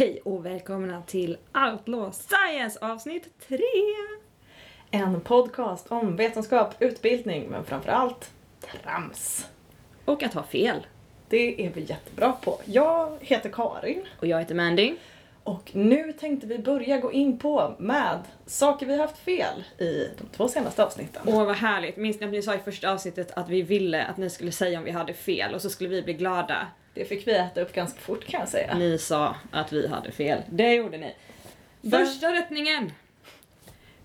Hej och välkomna till Outlaw Science avsnitt 3! En podcast om vetenskap, utbildning, men framförallt trams. Och att ha fel. Det är vi jättebra på. Jag heter Karin Och jag heter Mandy. och nu tänkte vi börja gå in på med saker vi haft fel i de två senaste avsnitten. Åh vad härligt, minns ni att ni sa i första avsnittet att vi ville att ni skulle säga om vi hade fel och så skulle vi bli glada? Det fick vi äta upp ganska fort kan jag säga. Ni sa att vi hade fel. Det gjorde ni. Va? Första rättningen!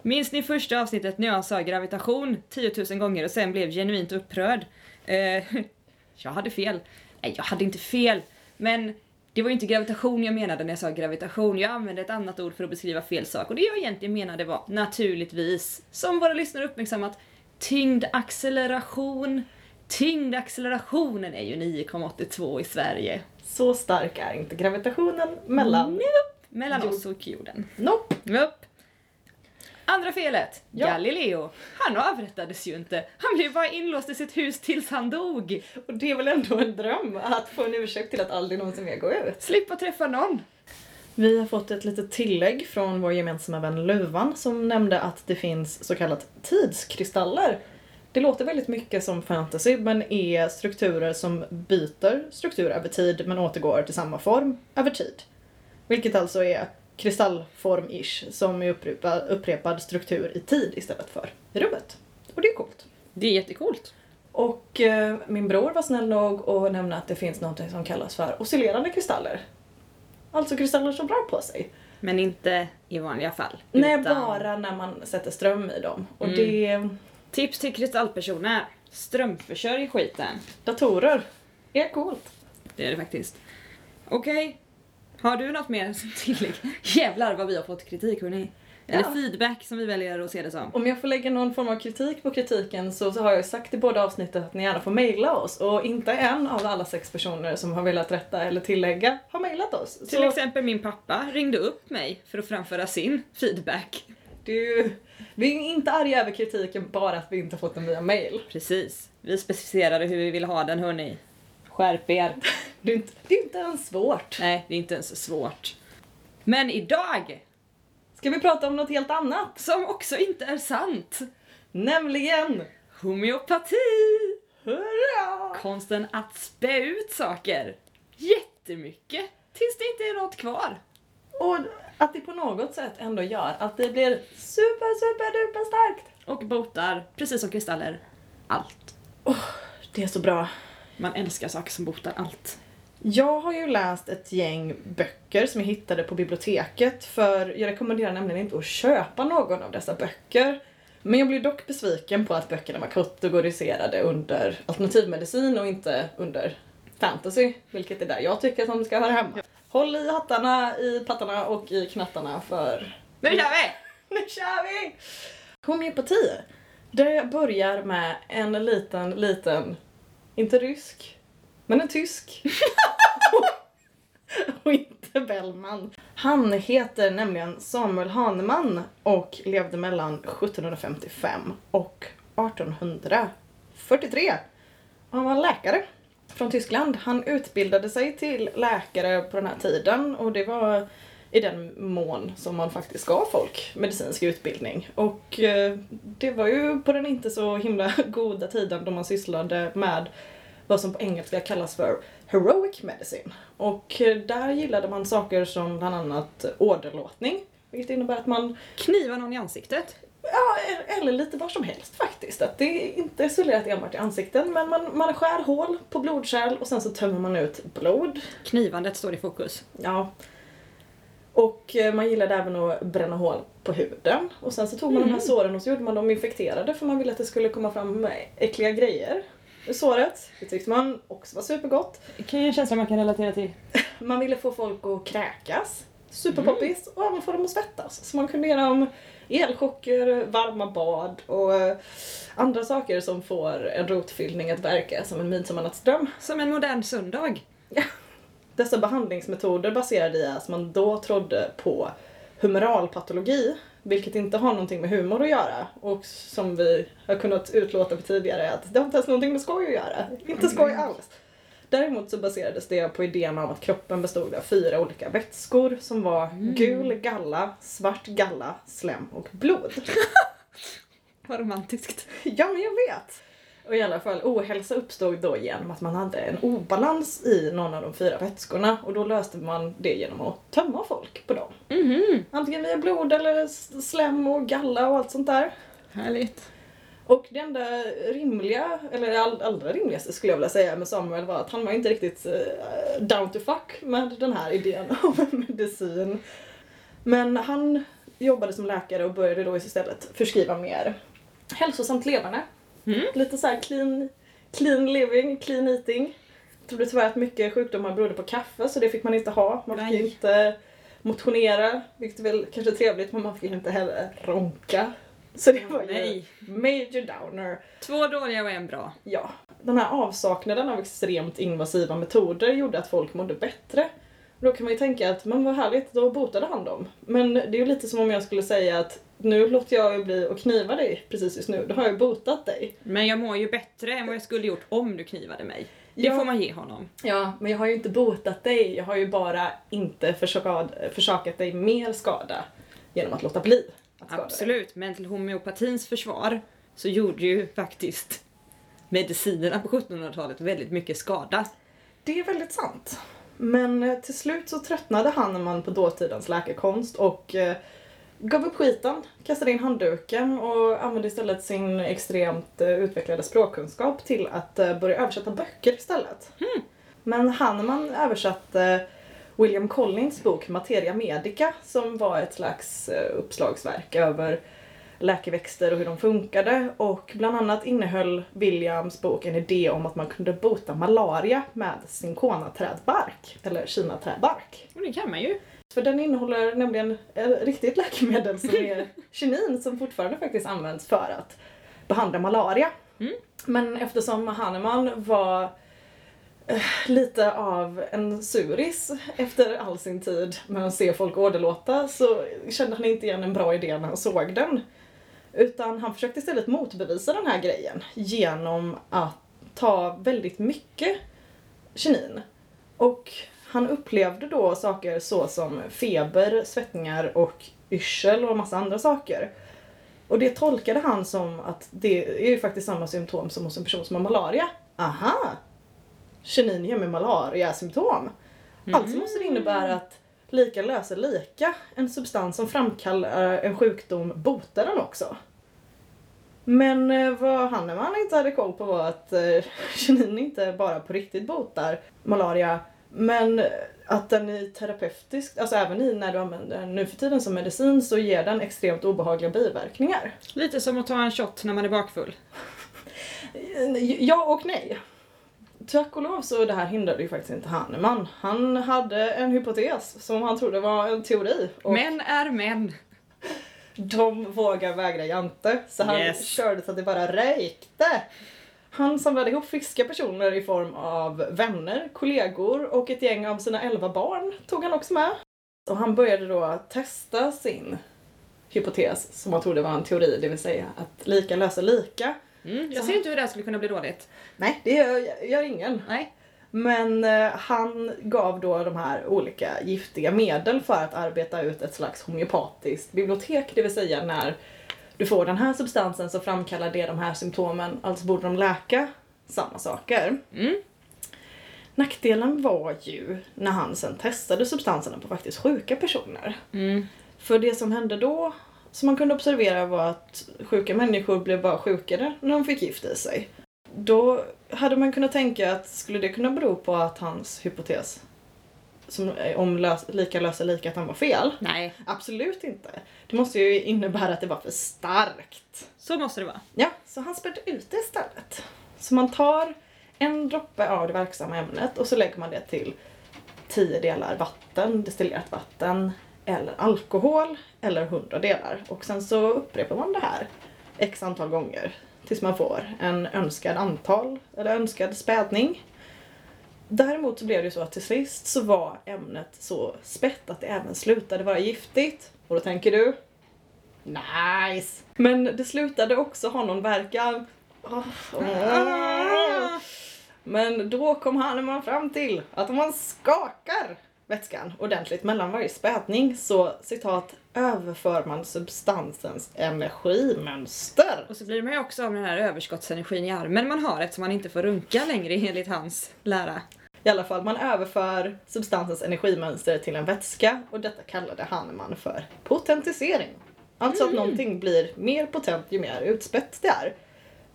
Minns ni första avsnittet när jag sa gravitation 10 000 gånger och sen blev genuint upprörd? Eh, jag hade fel. Nej, jag hade inte fel. Men det var ju inte gravitation jag menade när jag sa gravitation. Jag använde ett annat ord för att beskriva fel sak. Och det jag egentligen menade var naturligtvis, som våra lyssnare uppmärksammat, tyngdacceleration. Tyngdaccelerationen är ju 9,82 i Sverige. Så stark är inte gravitationen mellan... Nope. Mellan Jo. oss och jorden. Nope. Nope. Andra felet. Ja. Galileo. Han avrättades ju inte. Han blev bara inlåst i sitt hus tills han dog. Och det är väl ändå en dröm att få en ursäkt till att aldrig någonsin mer gå ut. Slippa träffa någon. Vi har fått ett litet tillägg från vår gemensamma vän Luvan som nämnde att det finns så kallat tidskristaller. Det låter väldigt mycket som fantasy men är strukturer som byter struktur över tid men återgår till samma form över tid. Vilket alltså är kristallform-ish som är upprepad, upprepad struktur i tid istället för i rummet. Och det är coolt. Det är jättecoolt. Och eh, min bror var snäll nog att nämna att det finns något som kallas för oscillerande kristaller. Alltså kristaller som rör på sig. Men inte i vanliga fall. Nej, Utan- bara när man sätter ström i dem. Och Mm. det... Tips till kristallpersoner. Strömförsörj skiten. Datorer är coolt. Det är det faktiskt. Okej. Har du något mer som tillägg? Jävlar vad vi har fått kritik hörni. Eller Ja. feedback som vi väljer att se det som. Om jag får lägga någon form av kritik på kritiken så, så har jag sagt i båda avsnitten att ni gärna får mejla oss. Och inte en av alla sex personer som har velat rätta eller tillägga har mejlat oss. Till så exempel min pappa ringde upp mig för att framföra sin feedback. det är ju, vi är inte arga över kritiken bara att vi inte fått den via mejl. Precis. Vi specificerade hur vi vill ha den hörni. Skärp er. Det är inte, det är inte ens svårt. Nej, det är inte ens svårt. Men idag, Ska vi prata om något helt annat? som också inte är sant, Nämligen homeopati! Hurra! Konsten att spä ut saker. Jättemycket. Tills det inte är något kvar. Och att det på något sätt ändå gör att det blir super, super, duper starkt. Och botar, precis som kristaller, allt. Det är så bra. Man älskar saker som botar allt. Jag har ju läst ett gäng böcker som jag hittade på biblioteket för jag rekommenderar nämligen inte att köpa någon av dessa böcker. Men jag blev dock besviken på att böckerna var kategoriserade under alternativmedicin och inte under fantasy, vilket är där jag tycker att de ska höra hemma. Håll i hattarna, i pattarna och i knattarna för Nu kör vi! Nu kör vi! Homeopati. Det börjar med en liten, liten, inte rysk, men en tysk. och inte Bellman. Han heter nämligen Samuel Hahnemann och levde mellan 1755 och 1843. Och han var läkare från Tyskland. Han utbildade sig till läkare på den här tiden och det var i den mån som man faktiskt gav folk medicinsk utbildning. Och eh, det var ju på den inte så himla goda tiden då man sysslade med vad som på engelska kallas för heroic medicine. Och eh, där gillade man saker som bland annat åderlåtning, vilket innebär att man knivar någon i ansiktet. Ja, eller lite var som helst faktiskt. Att det är inte isolerat enbart i ansikten, men man, man skär hål på blodkärl och sen så tömmer man ut blod. Knivandet står i fokus. Ja. Och eh, man gillade även att bränna hål på huden. Och sen så tog man de här såren och så gjorde man dem infekterade för man ville att det skulle komma fram äckliga grejer ur såret. Det tyckte man också var supergott. Kan ju en känsla man kan relatera till. Man ville få folk att kräkas. Superpoppis. Och även få dem att svettas. Så man kunde ge dem elchocker, varma bad och eh, andra saker som får en rotfyllning att verka som en midsommarnattsdröm. Som en modern söndag. Dessa behandlingsmetoder baserade i att man då trodde på humoralpatologi, vilket inte har någonting med humor att göra. Och som vi har kunnat utlåta för tidigare att det har inte ens någonting med skoj att göra. Inte skoj alls. Däremot så baserades det på idén om att kroppen bestod av fyra olika vätskor som var gul galla, svart galla, slem och blod. Vad romantiskt. ja, men jag vet! Och i alla fall, ohälsa uppstod då genom att man hade en obalans i någon av de fyra vätskorna och då löste man det genom att tömma folk på dem. Mhm, Antingen via blod eller slem och galla och allt sånt där. härligt. Och det enda rimliga, eller det all, allra rimligaste skulle jag vilja säga med Samuel var att han var inte riktigt eh, down to fuck med den här idén om medicin. Men han jobbade som läkare och började då istället förskriva mer hälsosamt levande. Mm. Lite så här clean, clean living, clean eating. Jag trodde tyvärr att mycket sjukdomar berodde på kaffe så det fick man inte ha. Man fick Nej. inte motionera, vilket är väl kanske är trevligt men man fick inte heller ronka. Så det var ju major downer. Två dåliga och en bra. Ja, den här avsaknaden av extremt invasiva metoder gjorde att folk mådde bättre. Då kan man ju tänka att, men vad härligt, då botade han dem. Men det är ju lite som om jag skulle säga att nu låter jag bli att kniva dig precis just nu, då har jag botat dig. Men jag mår ju bättre än vad jag skulle gjort om du knivade mig. Det Ja. får man ge honom. Ja, men jag har ju inte botat dig, jag har ju bara inte försökat, försakat dig mer skada genom att låta bli Absolut, men till homeopatins försvar så gjorde ju faktiskt medicinerna på 1700-talet väldigt mycket skada. Det är väldigt sant. Men eh, till slut så tröttnade Hanneman på dåtidens läkekonst och eh, gav upp skiten, kastade in handduken och använde istället sin extremt eh, utvecklade språkkunskap till att börja översätta böcker istället. Men Hanneman översatte William Collins bok Materia Medica som var ett slags eh, uppslagsverk över läkeväxter och hur de funkade och bland annat innehöll Williams bok en idé om att man kunde bota malaria med cinkonaträdbark eller kinaträdbark. Och det kan man ju. För den innehåller nämligen ett riktigt läkemedel som är kinin som fortfarande faktiskt används för att behandla malaria. Mm. Men eftersom Hahnemann var eh, Eh, lite av en suris efter all sin tid med att se folk åderlåta så kände han inte igen en bra idé när han såg den. Utan han försökte istället motbevisa den här grejen genom att ta väldigt mycket kinin. Och han upplevde då saker så som feber, svettningar och yrsel och massa andra saker. Och det tolkade han som att det är ju faktiskt samma symptom som hos en person som har malaria. Aha! Ger mig malaria-symptom. Alltså måste det innebära att lika löser lika. En substans som framkallar en sjukdom botar den också. Men eh, vad Hanneman inte hade koll på var att eh, kinin inte bara på riktigt botar malaria men att den är terapeutisk, alltså även i när du använder den nu för tiden som medicin så ger den extremt obehagliga biverkningar. Lite som att ta en shot när man är bakfull. Ja och nej. Tack och lov så det här hindrade ju faktiskt inte Hanneman. Han hade en hypotes som han trodde var en teori. Och Män är män. de vågar vägra jante. Så han Yes. körde så att det bara räckte. Han samlade ihop friska personer i form av vänner, kollegor och ett gäng av sina elva barn tog han också med. Och han började då testa sin hypotes som han trodde var en teori, det vill säga att lika löser lika. Mm, jag Så- ser inte hur det här skulle kunna bli dåligt. Nej, det gör, gör ingen. Nej. Men eh, han gav då de här olika giftiga medel för att arbeta ut ett slags homeopatiskt bibliotek, det vill säga när du får den här substansen så framkallar det de här symptomen, alltså borde de läka samma saker. Mm. Nackdelen var ju när han sen testade substanserna på faktiskt sjuka personer. Mm. För det som hände då, som man kunde observera var att sjuka människor blev bara sjukare när de fick gift i sig. Då hade man kunnat tänka att skulle det kunna bero på att hans hypotes som, om lös, lika löser lika att han var fel? Nej, Absolut inte. Det måste ju innebära att det var för starkt. så måste det vara. Ja, så han spädde ut det istället. Så man tar en droppe av det verksamma ämnet och så lägger man det till 10 delar vatten, destillerat vatten eller alkohol eller 100 delar. Och sen så upprepar man det här x antal gånger tills man får en önskad antal eller önskad spädning. Däremot så blev det ju så att till sist så var ämnet så spätt att det även slutade vara giftigt. Och då tänker du, nice! Men det slutade också ha någon verkan. Ah. Men då kom Hahnemann fram till att om man skakar vätskan ordentligt mellan varje spätning så citat överför man substansens energimönster. Och så blir man ju också av med den här överskottsenergin i armen man har eftersom man inte får runka längre enligt hans lära. I alla fall, man överför substansens energimönster till en vätska och detta kallade Hahnemann för potentisering. Alltså att någonting blir mer potent ju mer utspätt det är.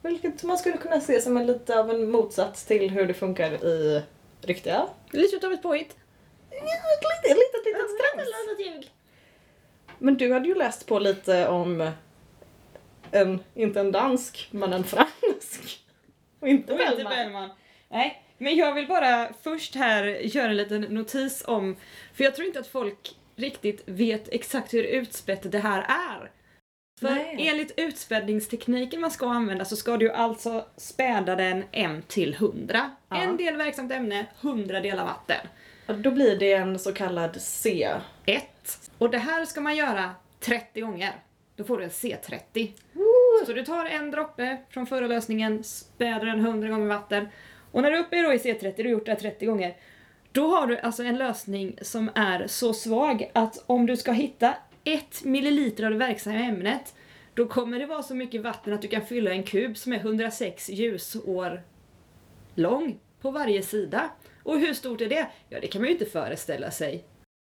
Vilket man skulle kunna se som en lite av en motsats till hur det funkar i riktiga... Lite utav ett påhitt. Ja, ett litet, litet, litet strams. Men du hade ju läst på lite om en, inte en dansk, men en fransk. Och inte Och inte Bellman. Bellman. Nej, men jag vill bara först här göra en liten notis om, för jag tror inte att folk riktigt vet exakt hur utspätt det här är. För Nej. enligt utspädningstekniken man ska använda så ska du alltså späda den 1 till 100. Ja. En del verksamt ämne, 100 delar vatten. Då blir det en så kallad C. 1. Och det här ska man göra 30 gånger. Då får du en C30. Så du tar en droppe från förra lösningen, späder den 100 gånger vatten. Och när du är uppe i C30, du har gjort det här 30 gånger, då har du alltså en lösning som är så svag att om du ska hitta 1 milliliter av det verksamma ämnet, då kommer det vara så mycket vatten att du kan fylla en kub som är 106 ljusår lång på varje sida. Och hur stort är det? Ja, det kan man ju inte föreställa sig.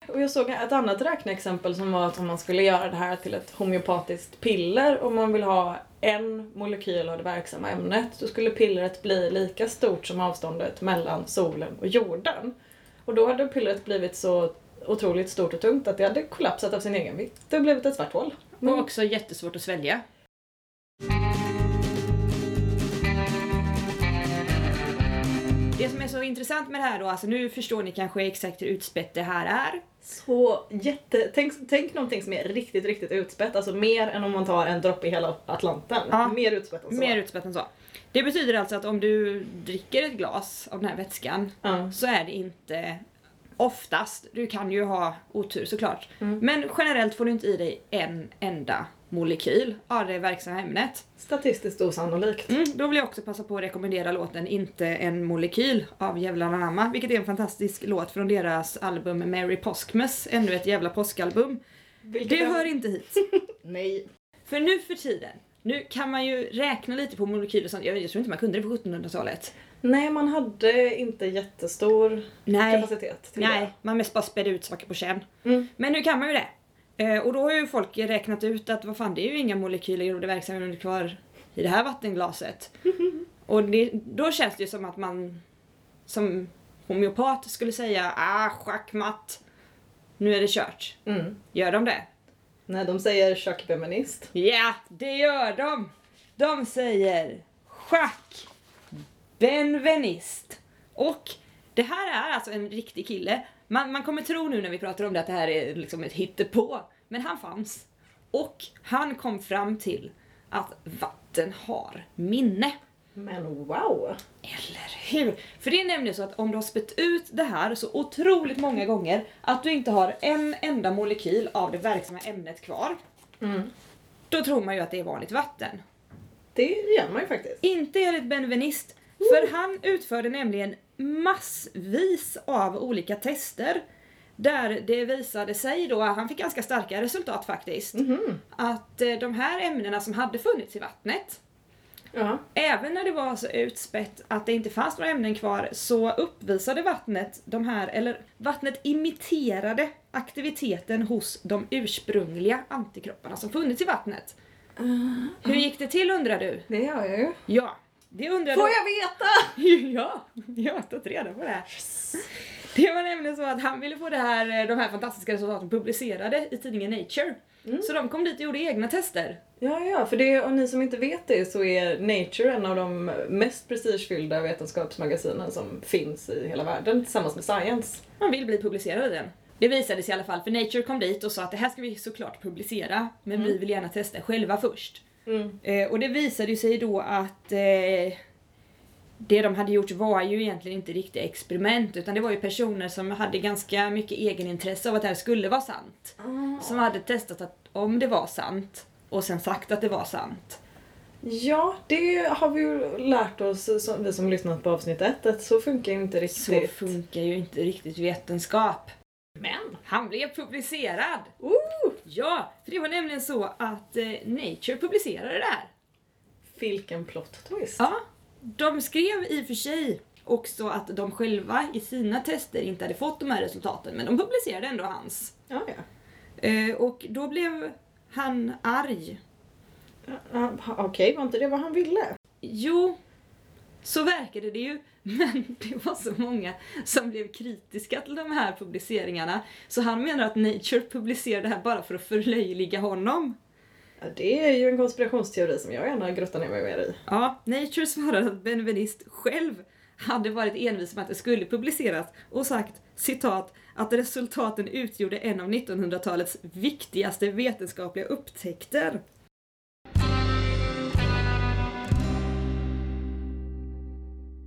Och jag såg ett annat räkneexempel som var att om man skulle göra det här till ett homeopatiskt piller och man vill ha en molekyl av det verksamma ämnet då skulle pillret bli lika stort som avståndet mellan solen och jorden. Och då hade pillret blivit så otroligt stort och tungt att det hade kollapsat av sin egen vikt. Det hade blivit ett svart hål. Och också jättesvårt att svälja. Det som är så intressant med det här då, alltså nu förstår ni kanske exakt hur utspätt det här är. Så jätte... Tänk, tänk någonting som är riktigt, riktigt utspätt. Alltså mer än om man tar en droppe i hela Atlanten. Ja. Mer utspätt än så. Mer utspätt än så. Det betyder alltså att om du dricker ett glas av den här vätskan Ja. så är det inte oftast, du kan ju ha otur såklart, Mm. men generellt får du inte i dig en enda molekyl av det verksamma ämnet. Statistiskt osannolikt. Mm, då vill jag också passa på att rekommendera låten Inte en molekyl av Jävlarna Anamma, vilket är en fantastisk låt från deras album Merry Påskmas, ännu ett jävla påskalbum. Vilket Det är- hör inte hit. Nej. För nu för tiden, nu kan man ju räkna lite på molekyler och sånt, jag, jag tror inte man kunde det på 1700-talet. Nej, man hade inte jättestor Nej, kapacitet till nej, man mest bara spädde ut saker på känn. Mm. Men nu kan man ju det. Eh, och då har ju folk räknat ut att vad fan, det är ju inga molekyler och det verksamma ämnet kvar i det här vattenglaset. och det, då känns det ju som att man som homeopat skulle säga ah, schackmatt. Nu är det kört. Mm. Gör de det? Nej, de säger tjockfeminist. Ja, det gör de! De säger schack benvenist. Och det här är alltså en riktig kille. Man, man kommer tro nu när vi pratar om det att det här är liksom ett hittepå. Men han fanns. Och han kom fram till att vatten har minne. Men wow! Eller hur? För det är nämligen så att om du har spett ut det här så otroligt många gånger att du inte har en enda molekyl av det verksamma ämnet kvar. Mm. Då tror man ju att det är vanligt vatten. Det gör man ju faktiskt. Inte enligt Benvenist, för han utförde nämligen massvis av olika tester där det visade sig då, han fick ganska starka resultat faktiskt, Mhm. att eh, de här ämnena som hade funnits i vattnet, Ja. även när det var så utspätt att det inte fanns några ämnen kvar, så uppvisade vattnet de här, eller vattnet imiterade aktiviteten hos de ursprungliga antikropparna som funnits i vattnet. Hur gick det till undrar du? Det gör jag ju. Ja, det undrar Får jag veta? Ja, jag har tagit reda på det här. Det var nämligen så att han ville få det här, eh, de här fantastiska resultaten publicerade i tidningen Nature. Så de kom dit och gjorde egna tester. Ja, ja, för det, om ni som inte vet det så är Nature en av de mest prestigefyllda vetenskapsmagasinen som finns i hela världen tillsammans med Science. Han vill bli publicerad i den. Det visade sig i alla fall, för Nature kom dit och sa att det här ska vi såklart publicera, men vi vill gärna testa själva först. Mm. Eh, och det visade ju sig då att eh, det de hade gjort var ju egentligen inte riktiga experiment utan det var ju personer som hade ganska mycket egenintresse av att det här skulle vara sant. Som hade testat att om det var sant och sen sagt att det var sant. Ja, det har vi ju lärt oss, som, vi som lyssnat på avsnitt ett, att så funkar ju inte riktigt. Så funkar ju inte riktigt vetenskap. Men! Han blev publicerad! Ooh, Ja, för det var nämligen så att eh, Nature publicerade det här. vilken plot twist. Ja, de skrev i och för sig också att de själva i sina tester inte hade fått de här resultaten, men de publicerade ändå hans. Ja, ja. Eh, och då blev han arg. Ja, ja, Okej, var inte det vad han ville? Jo, så verkade det ju, men det var så många som blev kritiska till de här publiceringarna, så han menar att Nature publicerade det här bara för att förlöjliga honom. Ja, det är ju en konspirationsteori som jag gärna grottar ner mig mer i. Ja, Nature svarade att Benveniste själv hade varit envis med att det skulle publiceras och sagt citat att resultaten utgjorde en av 1900-talets viktigaste vetenskapliga upptäckter.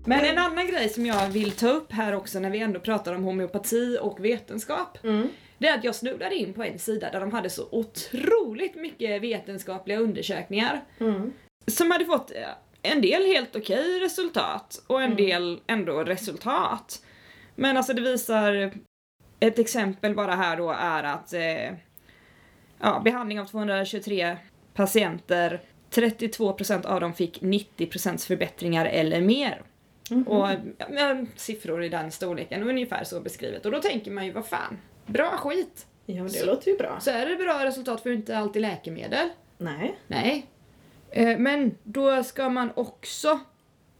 Men en annan grej som jag vill ta upp här också när vi ändå pratar om homeopati och vetenskap. Mm. Det är att jag snubblade in på en sida där de hade så otroligt mycket vetenskapliga undersökningar Mm. som hade fått eh, en del helt okej resultat och en Mm. del ändå resultat. Men alltså det visar, ett exempel bara här då är att eh, ja, behandling av 223 patienter, 32% av dem fick 90% förbättringar eller mer. Mhm. Och ja, siffror i den storleken, ungefär så beskrivet. Och då tänker man ju, vad fan, bra skit! Ja, det Så- låter ju bra. Så är det bra resultat för inte alltid läkemedel. Nej. Nej. Eh, Men då ska man också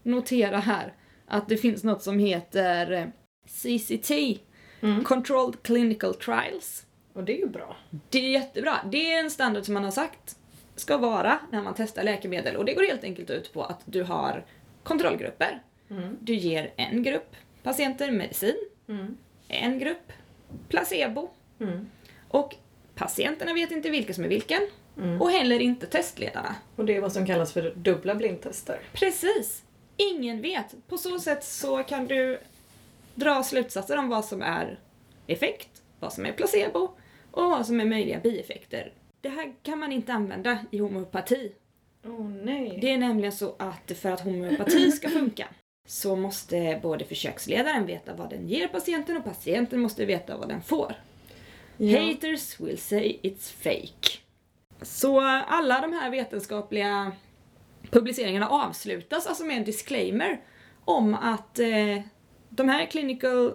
notera här att det finns något som heter eh, CCT, Mm. Controlled Clinical Trials. Och det är ju bra. Det är jättebra. Det är en standard som man har sagt ska vara när man testar läkemedel och det går helt enkelt ut på att du har kontrollgrupper. Mm. Du ger en grupp patienter medicin, Mm. en grupp placebo och patienterna vet inte vilka som är vilken och heller inte testledarna. Och det är vad som kallas för dubbla blindtester. Precis! Ingen vet. På så sätt så kan du dra slutsatser om vad som är effekt, vad som är placebo och vad som är möjliga bieffekter. Det här kan man inte använda i homeopati. Oh, nej. Det är nämligen så att för att homeopati ska funka så måste både försöksledaren veta vad den ger patienten och patienten måste veta vad den får. Ja. Haters will say it's fake. Så alla de här vetenskapliga publiceringarna avslutas alltså med en disclaimer om att eh, de här clinical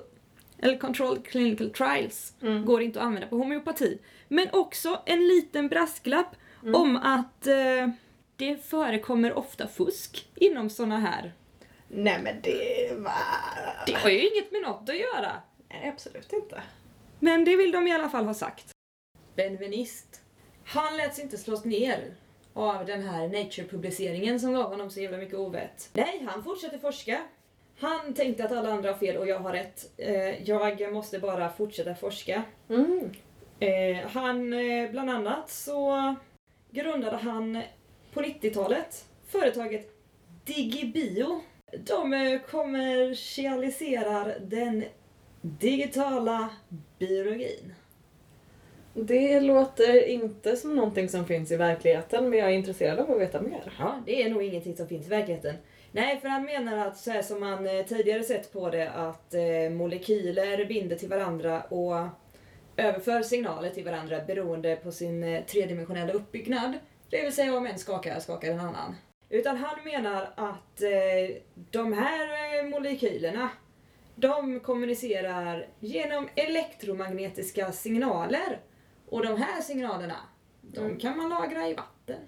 eller controlled clinical trials Mm. går inte att använda på homeopati. Men också en liten brasklapp Mm. om att eh, det förekommer ofta fusk inom såna här. Nej men det var... Det har ju inget med något att göra. Nej absolut inte. Men det vill de i alla fall ha sagt. Benvenist. Han lät sig inte slås ner av den här Nature-publiceringen som gav honom så jävla mycket ovett. Nej, han fortsätter forska. Han tänkte att alla andra har fel och jag har rätt. Eh, jag måste bara fortsätta forska. Mm. Eh, han, eh, bland annat så grundade han på 90-talet företaget Digibio. De eh, kommersialiserar den digitala biologin. Det låter inte som någonting som finns i verkligheten men jag är intresserad av att veta mer. Ja, det är nog ingenting som finns i verkligheten. Nej, för han menar att så här som man eh, tidigare sett på det, att eh, molekyler binder till varandra och överför signaler till varandra beroende på sin eh, tredimensionella uppbyggnad. Det vill säga om en skakar, skakar en annan. Utan han menar att eh, de här eh, molekylerna, de kommunicerar genom elektromagnetiska signaler. Och de här signalerna, de kan man lagra i vatten.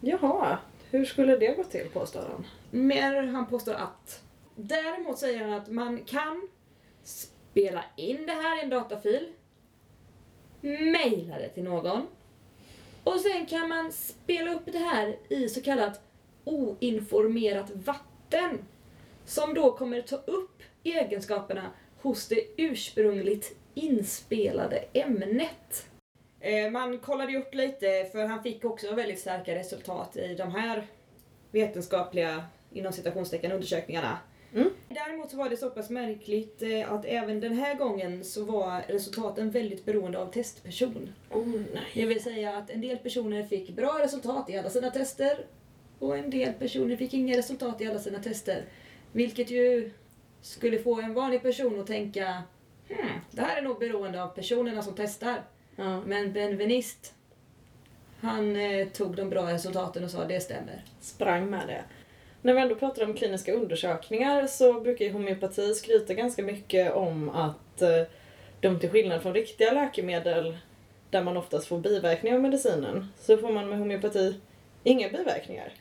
Jaha, hur skulle det gå till påstår han? Mer han påstår att. Däremot säger han att man kan spela in det här i en datafil, mejla det till någon och sen kan man spela upp det här i så kallat oinformerat vatten som då kommer ta upp egenskaperna hos det ursprungligt inspelade ämnet. Eh, Man kollade ju upp lite för han fick också väldigt starka resultat i de här vetenskapliga inom citationstecken undersökningarna. Mm. Däremot så var det så pass märkligt eh, att även den här gången så var resultaten väldigt beroende av testperson. Oh nej. Det vill säga att en del personer fick bra resultat i alla sina tester och en del personer fick inga resultat i alla sina tester. Vilket ju skulle få en vanlig person att tänka hmm, det här är nog beroende av personerna som testar. Ja. Men Benvenist, han eh, tog de bra resultaten och sa det stämmer. Sprang med det. När vi ändå pratar om kliniska undersökningar så brukar ju homeopati skryta ganska mycket om att eh, de till skillnad från riktiga läkemedel där man oftast får biverkningar av medicinen så får man med homeopati inga biverkningar.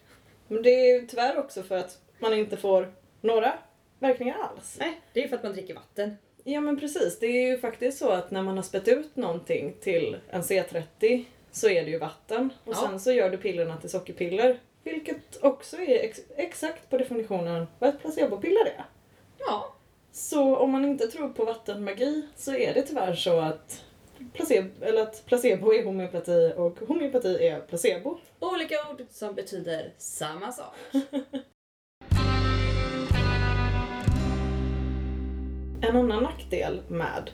Men det är ju tyvärr också för att man inte får några verkningar alls. Nej, det är för att man dricker vatten. Ja men precis, det är ju faktiskt så att när man har spett ut någonting till en C30 så är det ju vatten och Ja. sen så gör du pillerna till sockerpiller. Vilket också är ex- exakt på definitionen vad ett placebopiller är. Ja. Så om man inte tror på vattenmagi så är det tyvärr så att placebo, eller att placebo är homeopati och homeopati är placebo. Olika ord som betyder samma sak. En annan nackdel med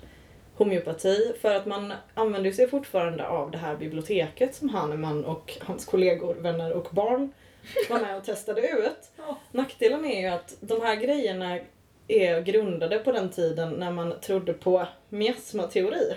homeopati, för att man använder sig fortfarande av det här biblioteket som Hahnemann och hans kollegor, vänner och barn var med och testade ut. Nackdelen är ju att de här grejerna är grundade på den tiden när man trodde på miasmateori.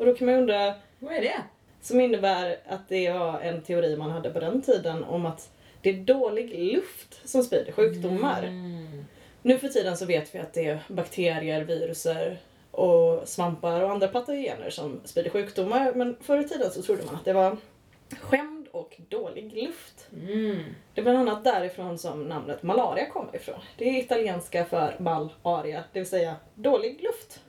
Och då kan man undra, Vad är det? som innebär att det var en teori man hade på den tiden om att det är dålig luft som sprider sjukdomar. Mm. Nu för tiden så vet vi att det är bakterier, viruser och svampar och andra patogener som sprider sjukdomar. Men förr i tiden så trodde man att det var skämd och dålig luft. Mm. Det är bland annat därifrån som namnet malaria kommer ifrån. Det är italienska för malaria, det vill säga dålig luft.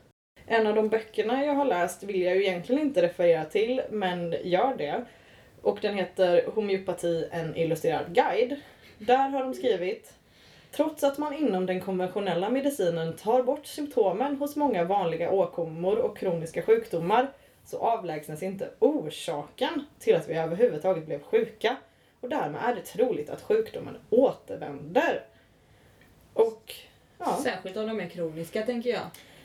En av de böckerna jag har läst vill jag ju egentligen inte referera till, men gör det. Och den heter Homeopati, en illustrerad guide. Där har de skrivit Trots att man inom den konventionella medicinen tar bort symptomen hos många vanliga åkommor och kroniska sjukdomar så avlägsnas inte orsaken till att vi överhuvudtaget blev sjuka och därmed är det troligt att sjukdomen återvänder. Och ja, Särskilt om de är kroniska tänker jag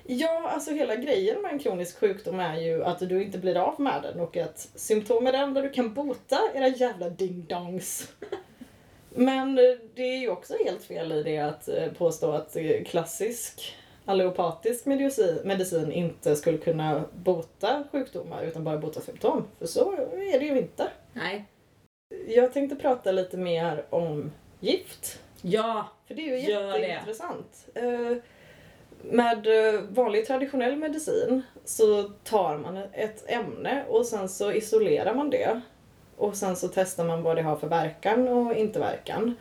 ja, alltså hela grejen med en kronisk sjukdom är ju att du inte blir av med den och att symptom är det enda du kan bota, era jävla ding-dongs. Men eh, det är ju också helt fel i det att eh, påstå att eh, klassisk allopatisk medicin, medicin inte skulle kunna bota sjukdomar utan bara bota symptom. För så är det ju inte. Nej. Jag tänkte prata lite mer om gift. Ja. För det är ju Gör det. Med eh, vanlig traditionell medicin så tar man ett ämne och sen så isolerar man det. Och sen så testar man vad det har för verkan och inte verkan.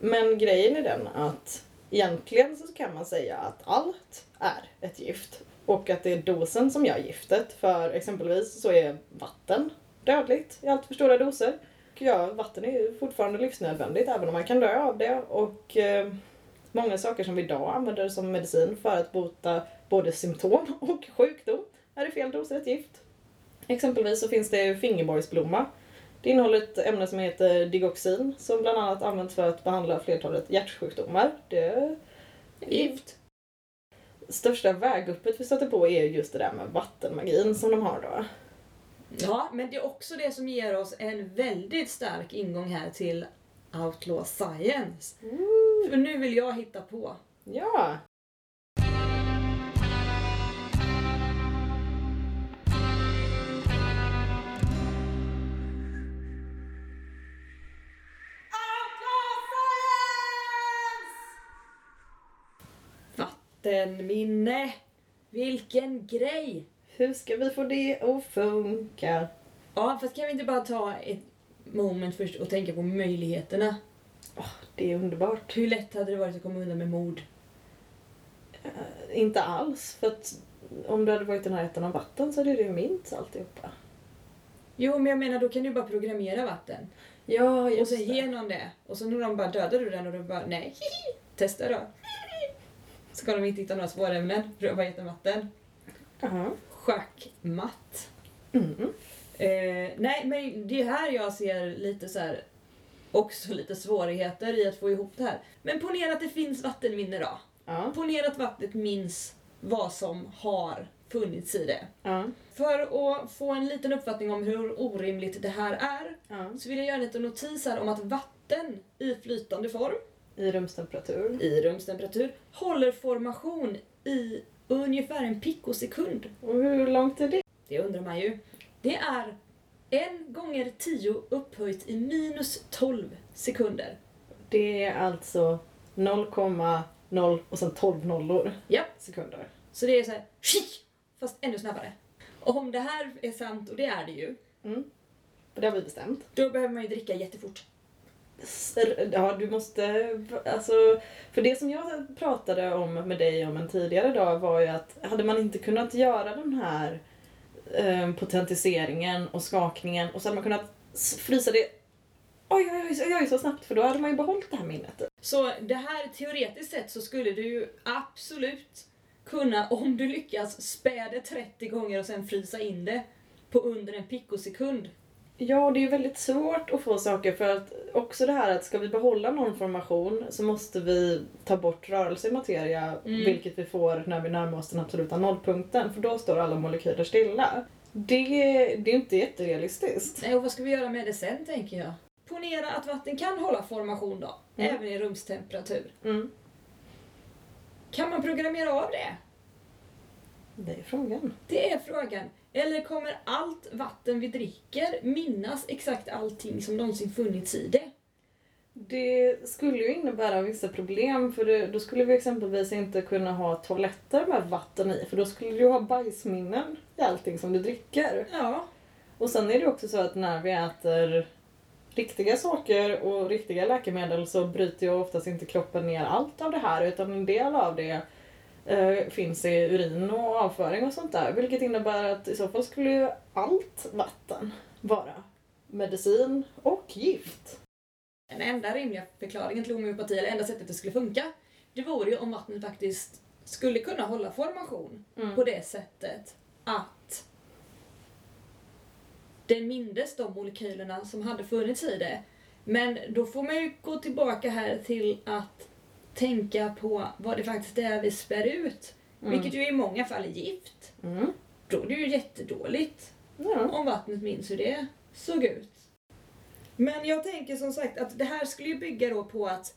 Men grejen är den att egentligen så kan man säga att allt är ett gift. Och att det är dosen som gör giftet. För exempelvis så är vatten dödligt i allt för stora doser. Och ja, vatten är ju fortfarande livsnödvändigt även om man kan dö av det. Och eh, många saker som vi idag använder som medicin för att bota både symptom och sjukdom är i fel doser ett gift. Exempelvis så finns det fingerborgsblomma. Det innehåller ett ämne som heter digoxin som bland annat används för att behandla flertalet hjärtsjukdomar. Det Gift. största väguppet vi stöter på är just det där med vattenmagin som de har då. Ja, men det är också det som ger oss en väldigt stark ingång här till Outlaw Science. För nu vill jag hitta på. Ja! Vattenminne. Vilken grej! Hur ska vi få det att funka? Ja, fast kan vi inte bara ta ett moment först och tänka på möjligheterna? Det är underbart. Hur lätt hade det varit att komma undan med mord? Eh, inte alls, för att om du hade varit i närheten av vatten så hade du minst alltihopa. Jo, men jag menar då kan du bara programmera vatten. Ja, och just sen det. ge någon det. Och sen när de bara dödar du den och du bara nej, testa då. Ska de inte hitta några spårämnen, pröva gett den vatten. Ja. Schackmatt. Mm. Eh, nej, men det är här jag ser lite så här också lite svårigheter i att få ihop det här. Men ponera att det finns vattenminne då. Ja. Ponera att vattnet minns vad som har funnits i det. Ja. För att få en liten uppfattning om hur orimligt det här är Ja. så vill jag göra en liten notis här om att vatten i flytande form I rumstemperatur. i rumstemperatur håller formation i ungefär en pikosekund. Och hur långt är det? Det undrar man ju. Det är en gånger 10 upphöjt i minus 12 sekunder. Det är alltså 0,0 och sen 12 nollor Ja. sekunder. Så det är så här, fast ännu snabbare. Och om det här är sant, och det är det ju, Mm. Det har vi bestämt. då behöver man ju dricka jättefort. Ja, du måste... Alltså, för det som jag pratade om med dig om en tidigare dag var ju att hade man inte kunnat göra den här eh, potentiseringen och skakningen och så hade man kunnat frysa det oj, oj, oj, oj, oj, så snabbt för då hade man ju behållit det här minnet. Så det här teoretiskt sett så skulle du ju absolut kunna, om du lyckas, spä det 30 gånger och sen frysa in det på under en pikosekund. Ja, det är väldigt svårt att få saker för att också det här att ska vi behålla någon formation så måste vi ta bort rörelse i materia, Mm. vilket vi får när vi närmar oss den absoluta nollpunkten, för då står alla molekyler stilla. Det, det är inte jätterealistiskt. Nej, och vad ska vi göra med det sen, tänker jag? Ponera att vatten kan hålla formation då, Mm. även i rumstemperatur. Mm. Kan man programmera av det? Det är frågan. Det är frågan. Eller kommer allt vatten vi dricker minnas exakt allting som någonsin funnits i det? Det skulle ju innebära vissa problem för det, då skulle vi exempelvis inte kunna ha toaletter med vatten i för då skulle du ha bajsminnen i allting som du dricker. Ja. Och sen är det också så att när vi äter riktiga saker och riktiga läkemedel så bryter ju oftast inte kroppen ner allt av det här utan en del av det eh, finns i urin och avföring och sånt där. Vilket innebär att i så fall skulle ju allt vatten vara medicin och gift. Den enda rimliga förklaringen till homeopati, eller enda sättet det skulle funka, det vore ju om vattnet faktiskt skulle kunna hålla formation på det sättet att den mindes de molekylerna som hade funnits i det. Men då får man ju gå tillbaka här till att tänka på vad det faktiskt är vi spär ut. Mm. Vilket ju i många fall är gift. Mm. Då är det ju jättedåligt Ja. om vattnet minns hur det såg ut. Men jag tänker som sagt att det här skulle ju bygga då på att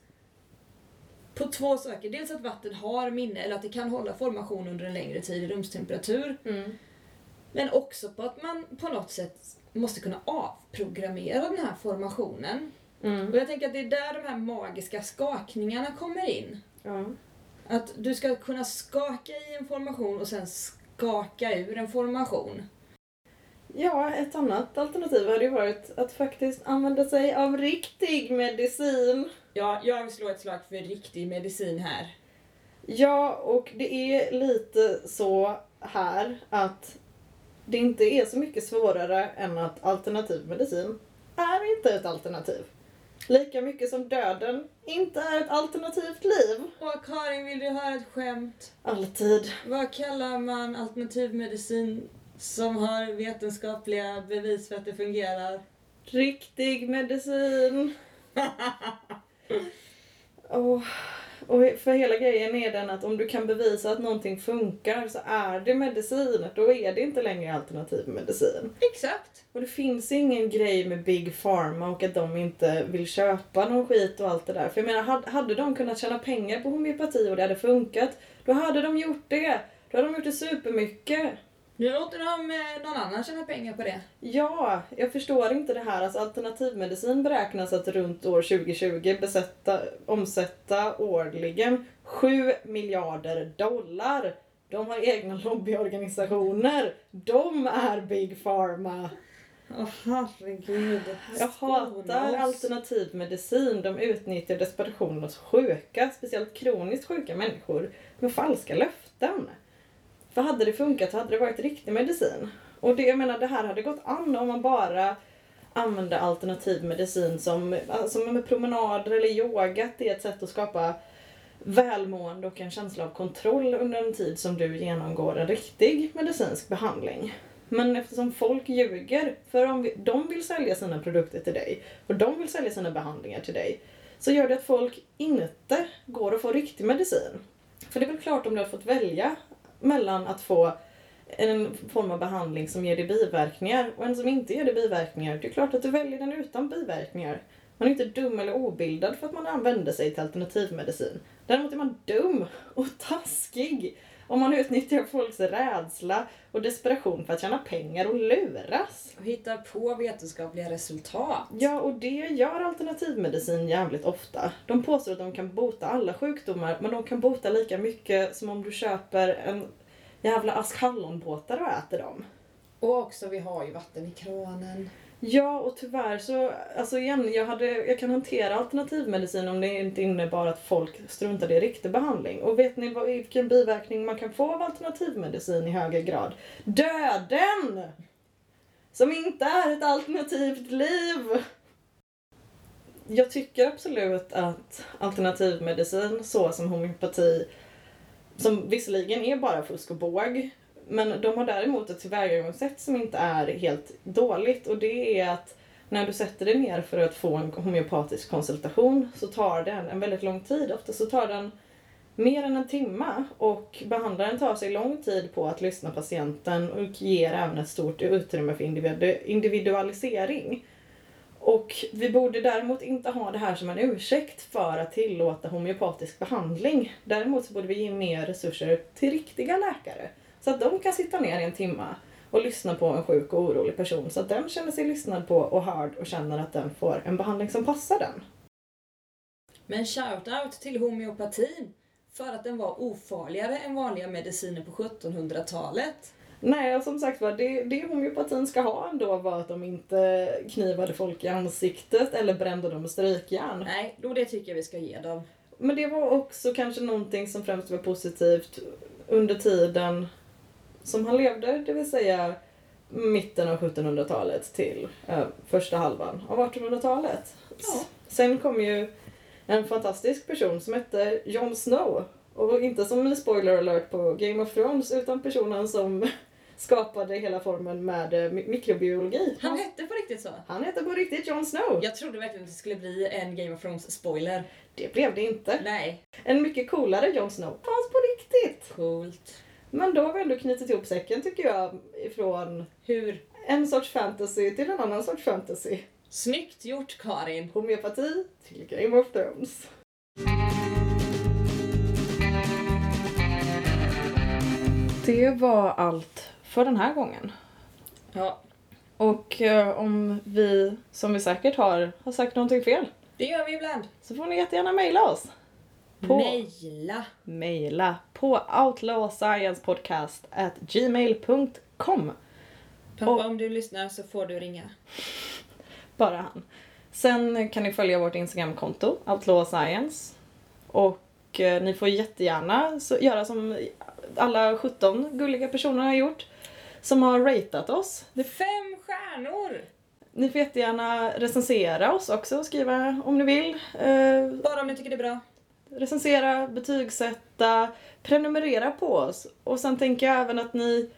på två saker. Dels att vatten har minne, eller att det kan hålla formation under en längre tid i rumstemperatur. Mm. Men också på att man på något sätt måste kunna avprogrammera den här formationen. Mm. Och jag tänker att det är där de här magiska skakningarna kommer in. Ja. Att du ska kunna skaka i en formation och sen skaka ur en formation. ja, ett annat alternativ hade ju varit att faktiskt använda sig av riktig medicin. Ja, jag vill slå ett slag för riktig medicin här. Ja, och det är lite så här att det inte är så mycket svårare än att alternativ medicin är inte ett alternativ. Lika mycket som döden inte är ett alternativt liv. Och Karin, vill du höra ett skämt? Alltid. Vad kallar man alternativmedicin som har vetenskapliga bevis för att det fungerar? Riktig medicin. Och, och för hela grejen är den att om du kan bevisa att någonting funkar så är det medicin. Då är det inte längre alternativ medicin. Exakt. Och det finns ingen grej med Big Pharma och att de inte vill köpa någon skit och allt det där. För jag menar, hade- de kunnat tjäna pengar på homeopati och det hade funkat, då hade de gjort det. Då hade de gjort det supermycket. Nu låter de eh, någon annan tjäna pengar på det. Ja, jag förstår inte det här. Alltså, alternativmedicin beräknas att runt år 2020 besätta, omsätta årligen 7 miljarder dollar. De har egna lobbyorganisationer. De är Big Pharma. Åh herregud. Jag hatar alternativ medicin. De utnyttjar desperation hos sjuka, speciellt kroniskt sjuka människor, med falska löften. För hade det funkat så hade det varit riktig medicin. Och det, jag menar, det här hade gått an om man bara använde alternativ medicin som, alltså, som med promenader eller yoga. Det är ett sätt att skapa välmående och en känsla av kontroll under en tid som du genomgår en riktig medicinsk behandling. Men eftersom folk ljuger, för om vi, de vill sälja sina produkter till dig och de vill sälja sina behandlingar till dig, så gör det att folk inte går och får riktig medicin. För det är väl klart om du har fått välja mellan att få en form av behandling som ger dig biverkningar och en som inte ger dig biverkningar. Det är klart att du väljer den utan biverkningar. Man är inte dum eller obildad för att man använder sig till alternativmedicin. Däremot är man dum och taskig om man utnyttjar folks rädsla och desperation för att tjäna pengar och luras. Och hittar på vetenskapliga resultat. Ja, och det gör alternativmedicin jävligt ofta. De påstår att de kan bota alla sjukdomar, men de kan bota lika mycket som om du köper en jävla ask hallonbåtar och äter dem. Och också, vi har ju vatten i kranen. Ja, och tyvärr så, alltså igen, jag, hade, jag kan hantera alternativmedicin om det inte innebar att folk struntade i riktig behandling. Och vet ni vad, vilken biverkning man kan få av alternativmedicin i högre grad? Döden! Som inte är ett alternativt liv! Jag tycker absolut att alternativmedicin, så som homeopati, som visserligen är bara fusk och båg, men de har däremot ett tillvägagångssätt som inte är helt dåligt och det är att när du sätter dig ner för att få en homeopatisk konsultation så tar den en väldigt lång tid. Ofta så tar den mer än en timme och behandlaren tar sig lång tid på att lyssna på patienten och ger även ett stort utrymme för individualisering. Och vi borde däremot inte ha det här som en ursäkt för att tillåta homeopatisk behandling. Däremot så borde vi ge mer resurser till riktiga läkare. Så att de kan sitta ner i en timme och lyssna på en sjuk och orolig person så att den känner sig lyssnad på och hörd och känner att den får en behandling som passar den. Men shout-out till homeopatin för att den var ofarligare än vanliga mediciner på 1700-talet. Nej, och som sagt var, det, det homeopatin ska ha ändå var att de inte knivade folk i ansiktet eller brände dem med strykjärn. Nej, då det tycker jag vi ska ge dem. Men det var också kanske någonting som främst var positivt under tiden som han levde, det vill säga mitten av 1700-talet till eh, första halvan av 1800-talet. Ja. Sen kom ju en fantastisk person som hette Jon Snow. Och inte som en spoiler alert på Game of Thrones utan personen som skapade hela formen med eh, mi- mikrobiologi. Han hette på riktigt så. han heter på riktigt Jon Snow. Jag trodde verkligen att det skulle bli en Game of Thrones spoiler. Det blev det inte. Nej. En mycket coolare Jon Snow fanns på riktigt. Coolt. Men då har vi ändå knutit ihop säcken tycker jag ifrån Hur? en sorts fantasy till en annan sorts fantasy. Snyggt gjort Karin. Homeopati till Game of Thrones. Det var allt för den här gången. Ja, Och eh, om vi, som vi säkert har, har sagt någonting fel det gör vi ibland. så får ni jättegärna mejla oss. På Mejla. mejla på outlawsciencepodcast at gmail.com. Pappa, Och- om du lyssnar så får du ringa. Bara han. Sen kan ni följa vårt Instagramkonto, Outlaw Science. Och eh, ni får jättegärna så, göra som alla 17 gulliga personer har gjort. Som har ratat oss. Det, Fem stjärnor! ni får jättegärna recensera oss också, skriva om ni vill. Eh, Bara om ni tycker det är bra. Recensera, betygsätta, prenumerera på oss. Och sen tänker jag även att ni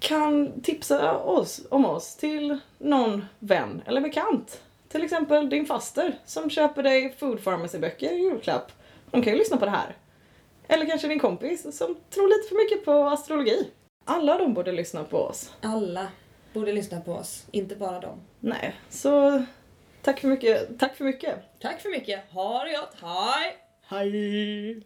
kan tipsa oss om oss till någon vän eller bekant. Till exempel din faster som köper dig Food Pharmacy-böcker i julklapp. Hon kan ju lyssna på det här. Eller kanske din kompis som tror lite för mycket på astrologi. Alla de borde lyssna på oss. Alla borde lyssna på oss, inte bara dem. Nej, så tack för mycket. Tack för mycket. Tack för mycket. Ha det gott. Hej! Hej!